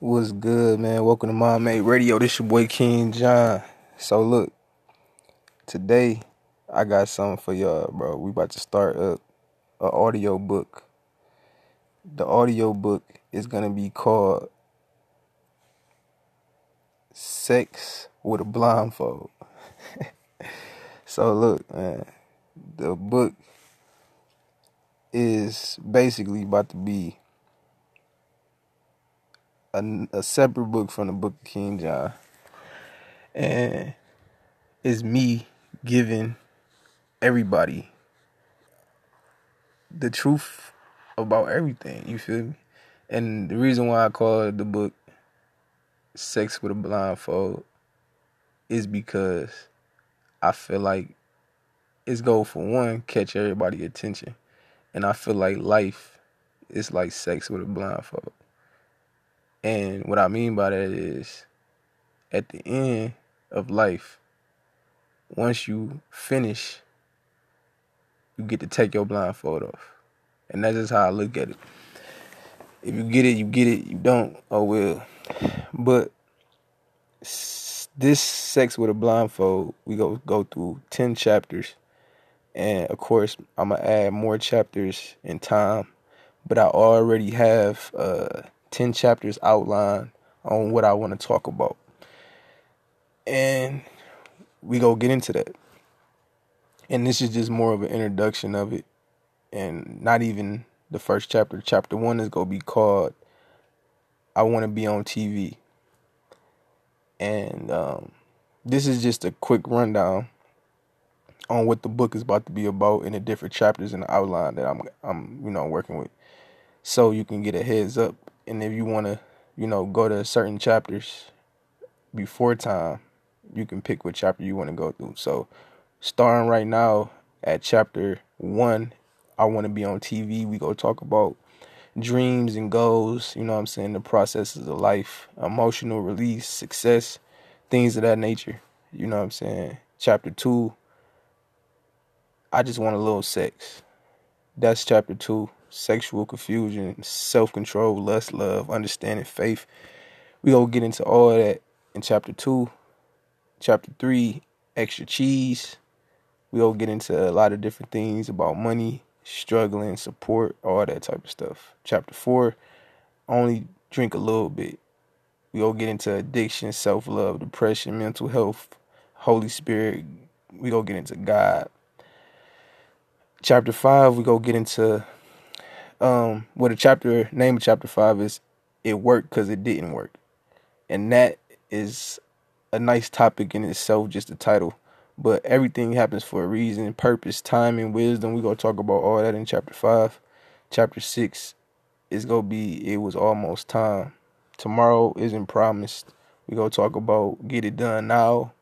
What's good, man? Welcome to Mind Made Radio. This your boy King John. So look, today I got something for y'all, bro. We about to start up a audio book. The audio book is gonna be called Sex with a Blindfold. so look, man, the book is basically about to be a, a separate book from the book of King John. And it's me giving everybody the truth about everything. You feel me? And the reason why I call the book Sex with a Blindfold is because I feel like it's go for one, catch everybody attention. And I feel like life is like sex with a blindfold. And what I mean by that is at the end of life, once you finish, you get to take your blindfold off. And that's just how I look at it. If you get it, you get it. You don't, oh well. But this sex with a blindfold, we go go through ten chapters, and of course, I'm gonna add more chapters in time. But I already have uh 10 chapters outline on what I want to talk about. And we go get into that. And this is just more of an introduction of it. And not even the first chapter. Chapter one is going to be called I Want to Be on TV. And um, this is just a quick rundown on what the book is about to be about in the different chapters in the outline that I'm I'm you know working with so you can get a heads up and if you want to, you know, go to certain chapters before time, you can pick what chapter you want to go through. So, starting right now at chapter one, I want to be on TV. We go talk about dreams and goals, you know what I'm saying, the processes of life, emotional release, success, things of that nature. You know what I'm saying? Chapter 2 I just want a little sex. That's chapter 2 sexual confusion, self control, lust, love, understanding, faith. We gonna get into all that in chapter two. Chapter three, extra cheese. We gonna get into a lot of different things about money, struggling, support, all that type of stuff. Chapter four, only drink a little bit. We gonna get into addiction, self love, depression, mental health, Holy Spirit. We gonna get into God. Chapter five, we go get into um what a chapter name of chapter five is it worked because it didn't work. And that is a nice topic in itself just the title. But everything happens for a reason purpose time and wisdom. We're gonna talk about all that in chapter five. Chapter six is gonna be it was almost time. Tomorrow isn't promised. We gonna talk about get it done now.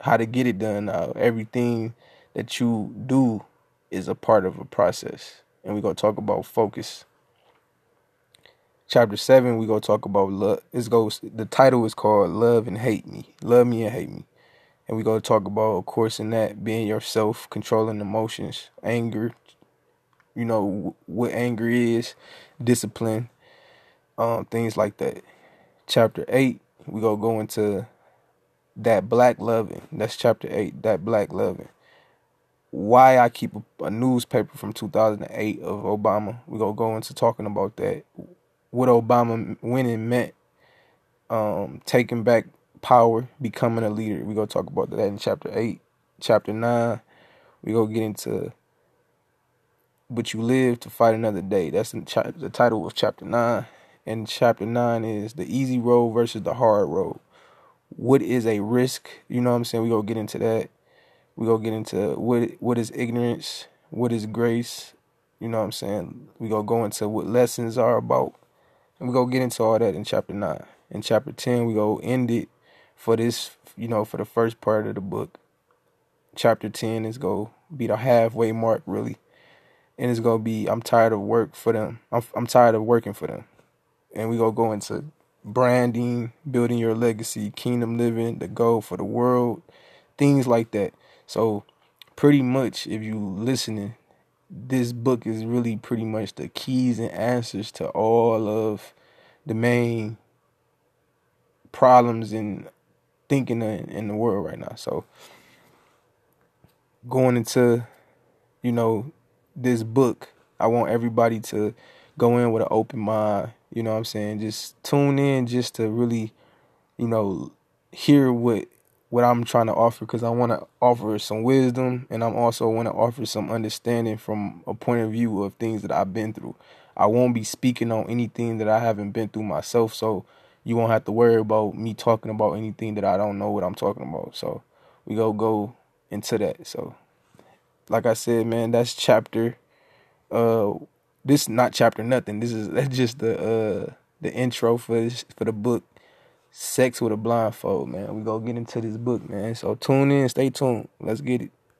How to get it done now. Everything that you do is a part of a process and we're gonna talk about focus. Chapter seven, we're gonna talk about love. This goes the title is called Love and Hate Me. Love me and hate me. And we're gonna talk about, of course, in that being yourself, controlling emotions, anger, you know, what anger is, discipline, um, things like that. Chapter eight, we're gonna go into that black loving. That's chapter eight, that black loving why I keep a, a, newspaper from 2008 of Obama. We're going to go into talking about that. What Obama winning meant, um, taking back power, becoming a leader. We're going to talk about that in chapter 8. Chapter 9, we're going to get into But You Live to Fight Another Day. That's cha- the title of chapter 9. And chapter 9 is The Easy Road versus the Hard Road. What is a risk? You know what I'm saying? We're going to get into that we go get into what what is ignorance, what is grace, you know what I'm saying? We go go into what lessons are about. And we go get into all that in chapter 9. In chapter 10, we go end it for this, you know, for the first part of the book. Chapter 10 is go be the halfway mark really. And it's going to be I'm tired of work for them. I'm I'm tired of working for them. And we go go into branding, building your legacy, kingdom living, the goal for the world, things like that. So pretty much if you listening, this book is really pretty much the keys and answers to all of the main problems and thinking in, in the world right now. So going into, you know, this book, I want everybody to go in with an open mind. You know what I'm saying? Just tune in just to really, you know, hear what what I'm trying to offer because I want to offer some wisdom and I'm also want to offer some understanding from a point of view of things that I've been through. I won't be speaking on anything that I haven't been through myself, so you won't have to worry about me talking about anything that I don't know what I'm talking about. So we go go into that. So like I said, man, that's chapter uh this not chapter nothing. This is that's just the uh the intro for this, for the book Sex with a Blindfold, man. We go get into this book, man. So tune in, stay tuned. Let's get it.